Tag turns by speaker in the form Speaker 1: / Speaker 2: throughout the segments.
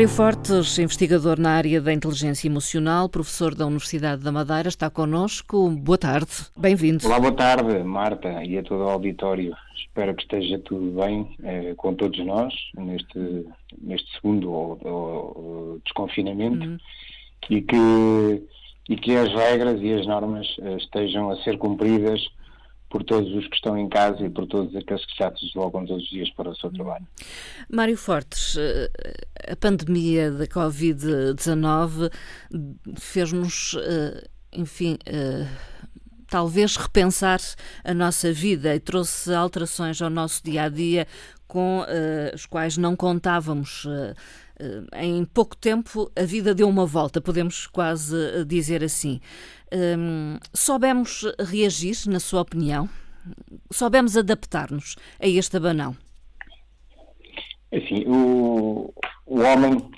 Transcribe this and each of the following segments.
Speaker 1: Mário Fortes, investigador na área da inteligência emocional, professor da Universidade da Madeira, está connosco. Boa tarde, bem-vindo.
Speaker 2: Olá, boa tarde, Marta, e a todo o auditório. Espero que esteja tudo bem eh, com todos nós neste, neste segundo ou, ou, desconfinamento uhum. e, que, e que as regras e as normas eh, estejam a ser cumpridas por todos os que estão em casa e por todos aqueles que já se deslocam todos os dias para o seu trabalho.
Speaker 1: Mário Fortes, eh, a pandemia da Covid-19 fez-nos, eh, enfim, eh, talvez repensar a nossa vida e trouxe alterações ao nosso dia a dia com as quais não contávamos. Em pouco tempo, a vida deu uma volta, podemos quase dizer assim. Um, soubemos reagir, na sua opinião? Soubemos adaptar-nos a este abanão?
Speaker 2: Assim, o, o homem,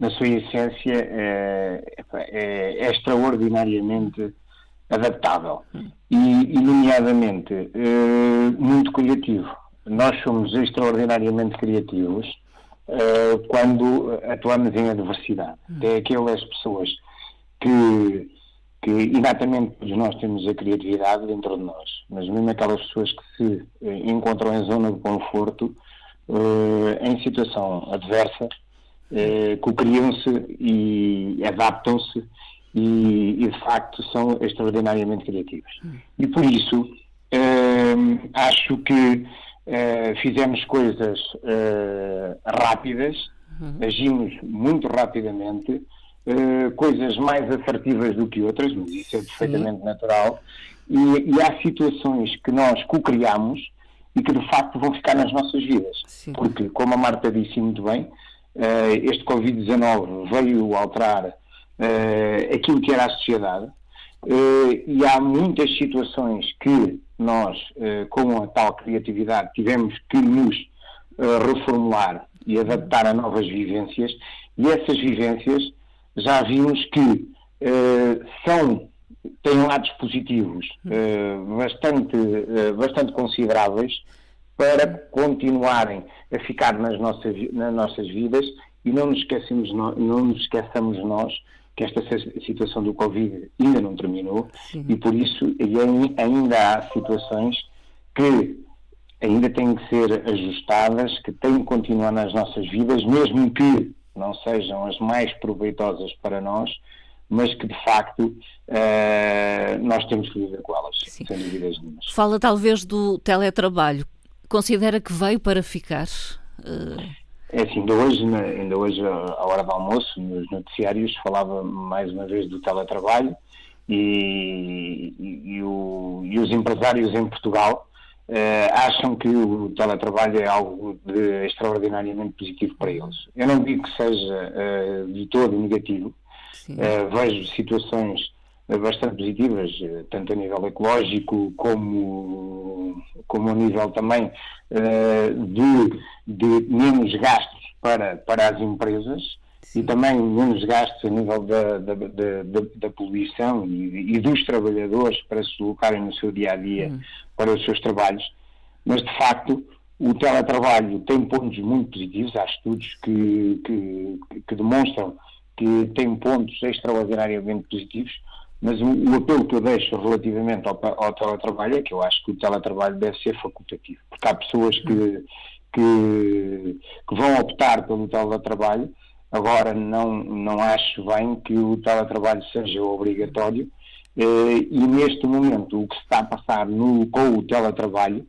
Speaker 2: na sua essência, é, é, é extraordinariamente adaptável e, e nomeadamente, é, muito criativo. Nós somos extraordinariamente criativos é, quando atuamos em adversidade. Hum. É aquelas pessoas que que exatamente todos nós temos a criatividade dentro de nós, mas mesmo aquelas pessoas que se eh, encontram em zona de conforto, eh, em situação adversa, eh, cocriam-se e adaptam-se e, e, de facto são extraordinariamente criativos. E por isso acho que fizemos coisas rápidas, uhum. agimos muito rapidamente uh, coisas mais assertivas do que outras, mas isso é perfeitamente Sim. natural, e, e, há situações que nós co-criamos e que de facto vão ficar nas nossas vidas. Sim. Porque, como a Marta disse muito bem, uh, este Covid-19 veio alterar uh, aquilo que era a sociedade, e há muitas situações que nós, com a tal criatividade, tivemos que nos reformular e adaptar a novas vivências, e essas vivências já vimos que uh, são, têm lados positivos bastante, bastante consideráveis para continuarem a ficar nas nossas, nas nossas vidas. E não nos, esquecemos, não nos esqueçamos nós que esta situação do Covid ainda não terminou Sim. e por isso ainda há situações que ainda têm que ser ajustadas, que têm que continuar nas nossas vidas, mesmo que não sejam as mais proveitosas para nós, mas que de facto uh, nós temos que viver com elas, Sim. sem dúvidas nenhumas.
Speaker 1: Fala talvez do teletrabalho. Considera que veio para ficar? Uh...
Speaker 2: É assim, ainda hoje, ainda hoje, à hora do almoço, nos noticiários, falava mais uma vez do teletrabalho e, e, e, o, e os empresários em Portugal Uh, acham que o teletrabalho é algo de extraordinariamente positivo para eles. Eu não digo que seja uh, de todo negativo. Uh, vejo situações bastante positivas, tanto a nível ecológico como, como a nível também de, de menos gastos para, para as empresas e também menos gastos a nível da, da, da, da poluição e, e, dos trabalhadores para se deslocarem no seu dia a dia uhum. para os seus trabalhos, mas de facto o teletrabalho tem pontos muito positivos, há estudos que, que, que demonstram que tem pontos extraordinariamente positivos, mas o, o, apelo que eu deixo relativamente ao, ao, teletrabalho é que eu acho que o teletrabalho deve ser facultativo, porque há pessoas que, que, que vão optar pelo teletrabalho. Agora, não, não acho bem que o teletrabalho seja obrigatório. Eh, e, neste momento, o que se está a passar no, com o teletrabalho,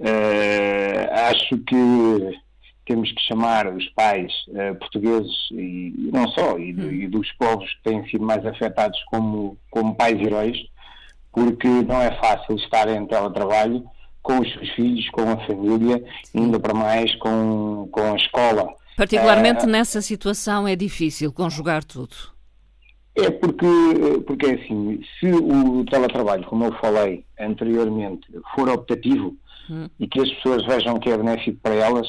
Speaker 2: eh, acho que temos que chamar os pais eh, portugueses, e não só, e, e, dos povos que têm sido mais afetados como, como pais heróis, porque não é fácil estar em teletrabalho com os seus filhos, com a família, ainda para mais com, com a escola
Speaker 1: Particularmente uh, nessa situação é difícil conjugar tudo.
Speaker 2: É porque, porque é assim, se o teletrabalho, como eu falei anteriormente, for optativo hum. e que as pessoas vejam que é benéfico para elas,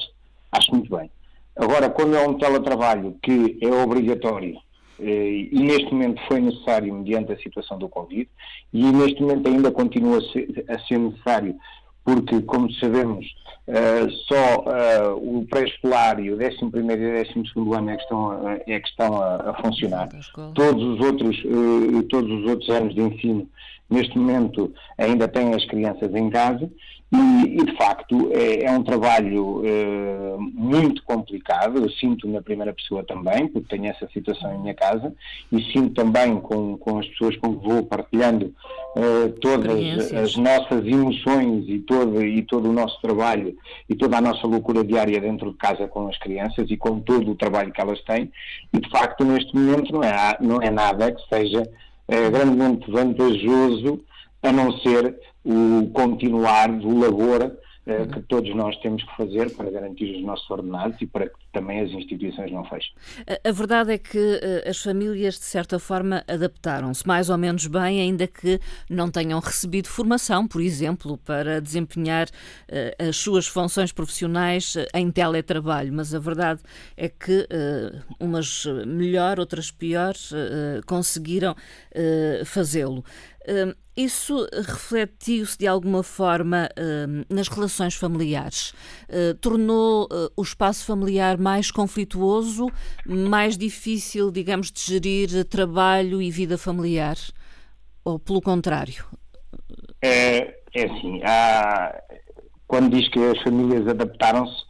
Speaker 2: acho muito bem. Agora, quando é um teletrabalho que é obrigatório eh, e neste momento foi necessário mediante a situação do Covid e neste momento ainda continua a ser, a ser necessário porque, como sabemos, uh, só uh, o pré-escolar e o 11 e 12 ano é que estão, é que estão a, a funcionar. Todos os, outros, uh, todos os outros anos de ensino, neste momento, ainda têm as crianças em casa e, e, de facto, é, é um trabalho uh, muito complicado. Eu sinto na primeira pessoa também, porque tenho essa situação em minha casa, e sinto também com, com as pessoas com que vou partilhando uh, todas as nossas emoções e todo, e todo o nosso trabalho e toda a nossa loucura diária dentro de casa com as crianças e com todo o trabalho que elas têm. E, de facto, neste momento não é, não é nada que seja uh, grandemente vantajoso a não ser o continuar do labor eh, que todos nós temos que fazer para garantir os nossos ordenados e para que também as instituições não fechem.
Speaker 1: A, verdade é que uh, as famílias, de certa forma, adaptaram-se mais ou menos bem, ainda que não tenham recebido formação, por exemplo, para desempenhar uh, as suas funções profissionais em teletrabalho. Mas a verdade é que umas melhor, outras pior, conseguiram fazê-lo. Isso refletiu-se de alguma forma nas relações familiares? tornou o espaço familiar mais conflituoso, mais difícil, digamos, de gerir trabalho e vida familiar? Ou pelo contrário?
Speaker 2: É, é assim, há, quando diz que as famílias adaptaram-se,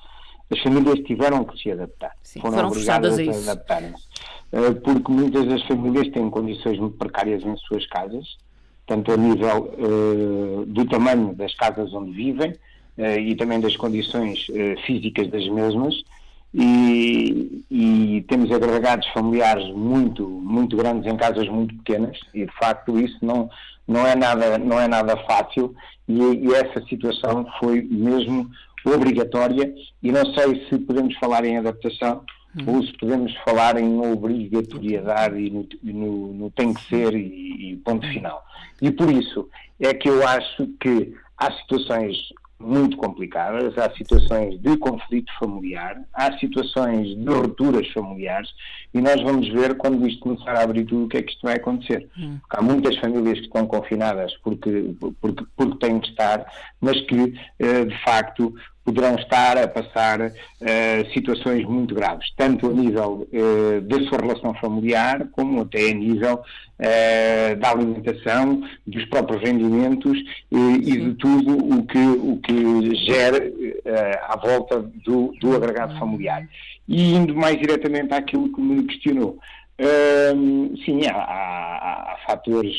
Speaker 2: as famílias tiveram que se adaptar.
Speaker 1: Sim, foram, foram forçadas a, isso. adaptarem-se.
Speaker 2: Eh, porque muitas das famílias têm condições muito precárias em suas casas, tanto a nível uh, do tamanho das casas onde vivem uh, e também das condições uh, físicas das mesmas, e, e, temos agregados familiares muito, muito grandes em casas muito pequenas e de facto isso não, não, é, nada, não é nada fácil e, e essa situação foi mesmo obrigatória e não sei se podemos falar em adaptação hum. ou se podemos falar em obrigatoriedade e no, no, no tem que ser e, e ponto hum. final. E por isso é que eu acho que há situações muito complicadas, há situações de conflito familiar, há situações de rupturas familiares e nós vamos ver quando isto começar a abrir tudo o que é que isto vai acontecer. Hum. Há muitas famílias que estão confinadas porque, porque, porque têm que estar, mas que eh, de facto poderão estar a passar uh, situações muito graves, tanto a nível uh, da sua relação familiar, como até a nível uh, da alimentação, dos próprios rendimentos e de tudo o que, o que gera à volta do, do, agregado familiar. E indo mais diretamente àquilo que me questionou, sim, há, há, há fatores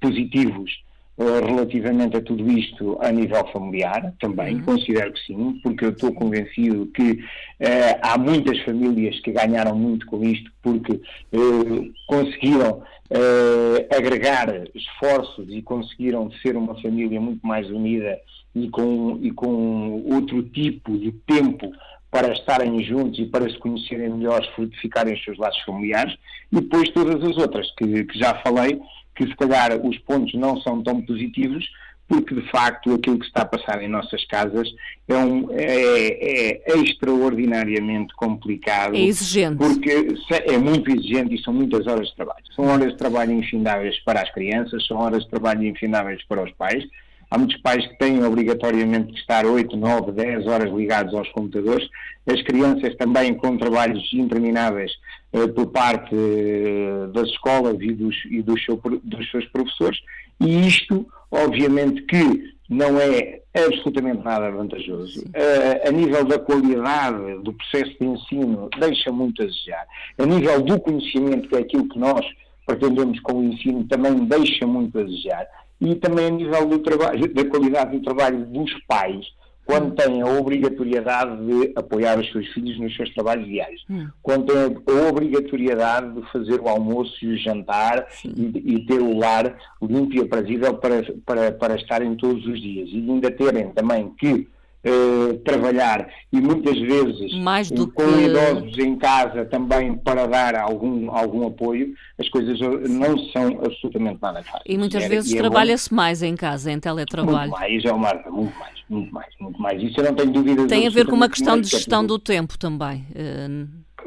Speaker 2: positivos relativamente a tudo isto a nível familiar, também, uhum. considero que sim, porque eu estou convencido que uh, há muitas famílias que ganharam muito com isto, porque uh, conseguiram uh, agregar esforços e conseguiram ser uma família muito mais unida e com, e com outro tipo de tempo para estarem juntos e para se conhecerem melhor, frutificarem os seus laços familiares, e depois todas as outras que, que já falei, que se calhar os pontos não são tão positivos, porque de facto aquilo que está a passar em nossas casas é, um, é, é extraordinariamente complicado.
Speaker 1: É exigente.
Speaker 2: Porque é muito exigente e são muitas horas de trabalho. São horas de trabalho infindáveis para as crianças, são horas de trabalho infindáveis para os pais. Há muitos pais que têm obrigatoriamente que estar 8, 9, 10 horas ligados aos computadores. As crianças também com trabalhos intermináveis eh, por parte eh, das escolas e, dos, e dos, seu, dos seus professores, e isto, obviamente, que não é absolutamente nada vantajoso. Uh, a nível da qualidade do processo de ensino, deixa muito a desejar. A nível do conhecimento, que é aquilo que nós pretendemos com o ensino, também deixa muito a desejar. E também a nível do trabalho, da qualidade do trabalho dos pais, quando têm a obrigatoriedade de apoiar os seus filhos nos seus trabalhos diários, hum. quando têm a obrigatoriedade de fazer o almoço e o jantar e, e, ter o lar limpo e aprazível para, para, para estarem todos os dias e ainda terem também que Uh, trabalhar e muitas vezes
Speaker 1: Mais do
Speaker 2: com
Speaker 1: que...
Speaker 2: idosos em casa também para dar algum, algum apoio, as coisas não são absolutamente nada fáceis.
Speaker 1: E muitas é, vezes é trabalha-se mais em casa, em teletrabalho.
Speaker 2: Muito mais, é Marta, muito mais muito mais, muito mais. Isso eu não tenho dúvida.
Speaker 1: Tem a ver com uma questão de gestão do tempo também.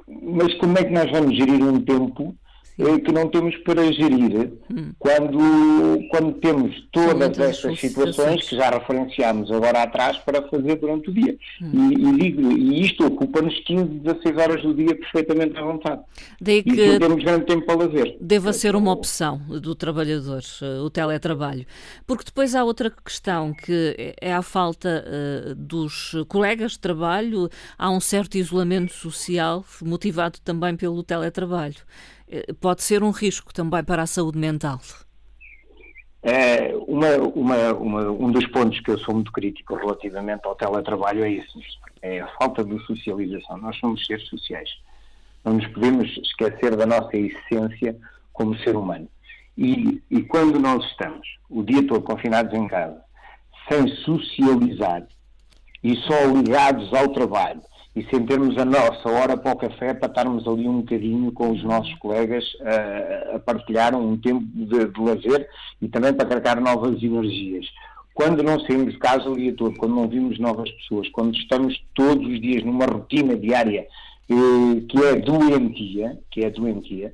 Speaker 2: Mas como é que nós vamos gerir um tempo eh, que não temos para gerir hum. quando, quando temos todas estas situações que já referenciámos agora atrás para fazer durante o dia. Hum. E, e, digo, e isto ocupa-nos 15, 16 horas do dia perfeitamente à vontade.
Speaker 1: Daí que
Speaker 2: e temos grande tempo para lazer.
Speaker 1: Deva ser uma opção do trabalhador, eh, o teletrabalho. Porque depois há outra questão, que é a falta uh, dos colegas de trabalho, há um certo isolamento social motivado também pelo teletrabalho. Eh, pode ser um risco também para a saúde mental.
Speaker 2: É, uma, uma, uma, um dos pontos que eu sou muito crítico relativamente ao teletrabalho é isso, é a falta de socialização. Nós somos seres sociais. Não nos podemos esquecer da nossa essência como ser humano. E, e quando nós estamos o dia todo confinados em casa, sem socializar e só ligados ao trabalho, e sem termos a nossa hora para o café para estarmos ali um bocadinho com os nossos colegas a, a partilhar um tempo de, de lazer e também para carregar novas energias. Quando não saímos de casa o dia todo, quando não vimos novas pessoas, quando estamos todos os dias numa rotina diária eh, que é doentia, que é doentia,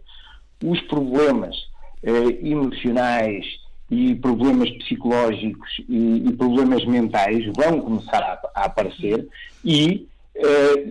Speaker 2: os problemas eh, emocionais e problemas psicológicos e, e, problemas mentais vão começar a, a aparecer e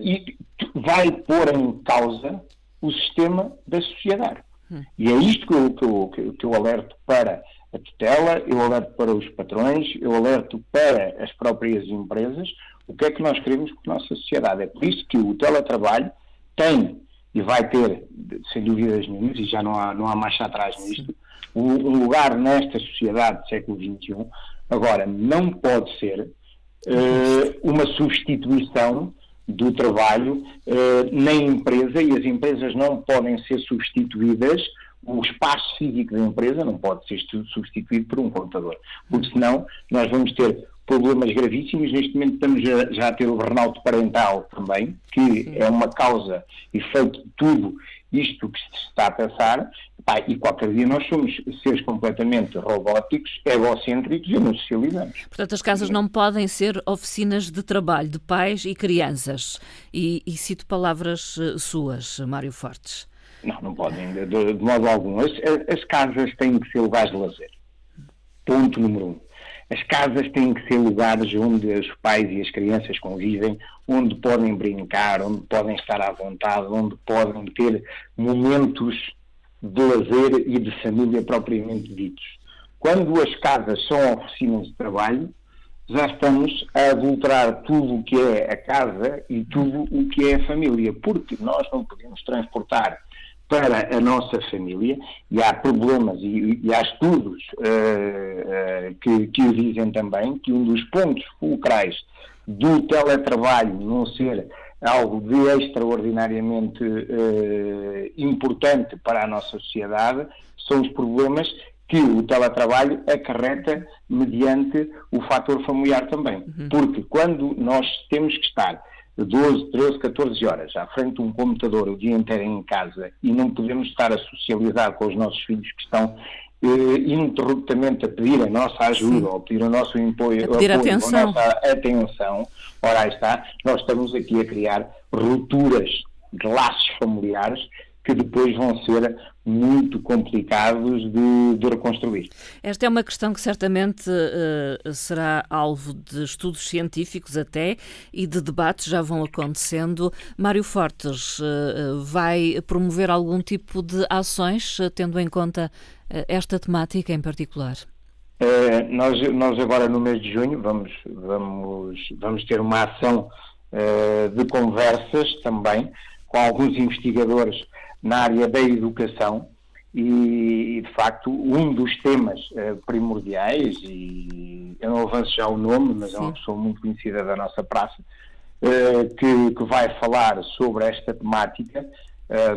Speaker 2: e vai pôr em causa o sistema da sociedade. Hum. E é isto que eu, que, eu, que eu alerto para a tutela, eu alerto para os patrões, eu alerto para as próprias empresas, o que é que nós queremos com a nossa sociedade. É por isso que o teletrabalho tem e vai ter, sem dúvidas nenhuma, e já não há, não há marcha atrás nisto, um, um lugar nesta sociedade do século XXI. Agora, não pode ser uh, uma substituição do trabalho uh, na empresa e as empresas não podem ser substituídas, o espaço físico da empresa não pode ser substituído por um computador, porque senão nós vamos ter problemas gravíssimos. Neste momento estamos já, já a ter o burnout parental também, que Sim. é uma causa e feito de tudo isto que se está a pensar, e qualquer dia nós somos seres completamente robóticos, egocêntricos e não socializamos.
Speaker 1: Portanto, as casas não podem ser oficinas de trabalho de pais e crianças. E, e cito palavras eh, suas, Mário Fortes.
Speaker 2: Não, não podem, de, de, de modo algum. As, as casas têm que ser lugares de lazer. Ponto número um. As casas têm que ser lugares onde os pais e as crianças convivem, onde podem brincar, onde podem estar à vontade, onde podem ter momentos de lazer e de família propriamente ditos. Quando as casas são oficinas de trabalho, já estamos a adulterar tudo o que é a casa e tudo o que é a família, porque nós não podemos transportar para a nossa família, e há problemas e, e há estudos uh, uh, que, que o dizem também, que um dos pontos fulcrais do teletrabalho não ser algo de extraordinariamente uh, importante para a nossa sociedade são os problemas que o teletrabalho acarreta mediante o fator familiar também. Uhum. Porque quando nós temos que estar 12, 13, 14 horas à frente de um computador o dia inteiro em casa e não podemos estar a socializar com os nossos filhos que estão eh, ininterruptamente a pedir a nossa ajuda Sim. ou a pedir o nosso apoio, a
Speaker 1: pedir apoio, atenção. a nossa
Speaker 2: atenção, ora aí está, nós estamos aqui a criar rupturas de laços familiares que depois vão ser muito complicados de, de, reconstruir.
Speaker 1: Esta é uma questão que certamente uh, será alvo de estudos científicos até e de debates já vão acontecendo. Mário Fortes uh, vai promover algum tipo de ações, uh, tendo em conta esta temática em particular?
Speaker 2: Nós, nós agora no mês de junho vamos, vamos, vamos ter uma ação de conversas também com alguns investigadores na área da educação e, de facto, um dos temas uh, primordiais, e eu não avanço já o nome, mas Sim. é uma pessoa muito conhecida da nossa praça, uh, que, que, vai falar sobre esta temática uh,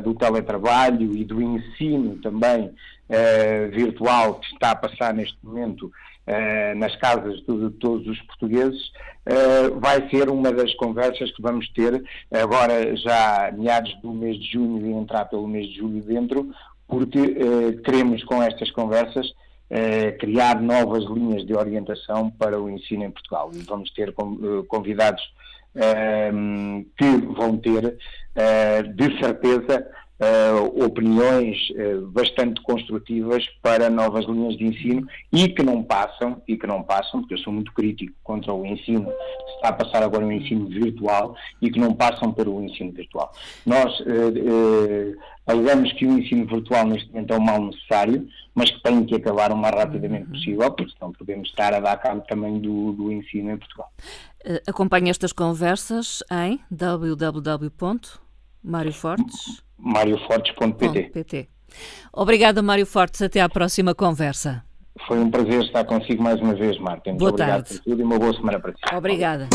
Speaker 2: do teletrabalho e do ensino também virtual que está a passar neste momento Uh, nas casas de, todos os portugueses, vai ser uma das conversas que vamos ter agora já meados do mês de junho e entrar pelo mês de julho dentro, porque queremos com estas conversas criar novas linhas de orientação para o ensino em Portugal. E vamos ter convidados que vão ter de certeza uh, opiniões uh, bastante construtivas para novas linhas de ensino e que não passam, e que não passam, porque eu sou muito crítico contra o ensino, que está a passar agora um ensino virtual e que não passam pelo ensino virtual. Nós uh, alegamos que o ensino virtual neste momento é um mal necessário, mas que tem que acabar o mais rapidamente uhum. possível, porque senão podemos estar a dar cabo também do, do ensino em Portugal.
Speaker 1: Acompanhe estas conversas em www.mariofortes.com
Speaker 2: mariofortes.pt.
Speaker 1: Obrigada, Mário Fortes. Até à próxima conversa.
Speaker 2: Foi um prazer estar consigo mais uma vez, Marta. Muito
Speaker 1: boa
Speaker 2: obrigado
Speaker 1: tarde.
Speaker 2: por tudo e uma boa semana para ti.
Speaker 1: Obrigada.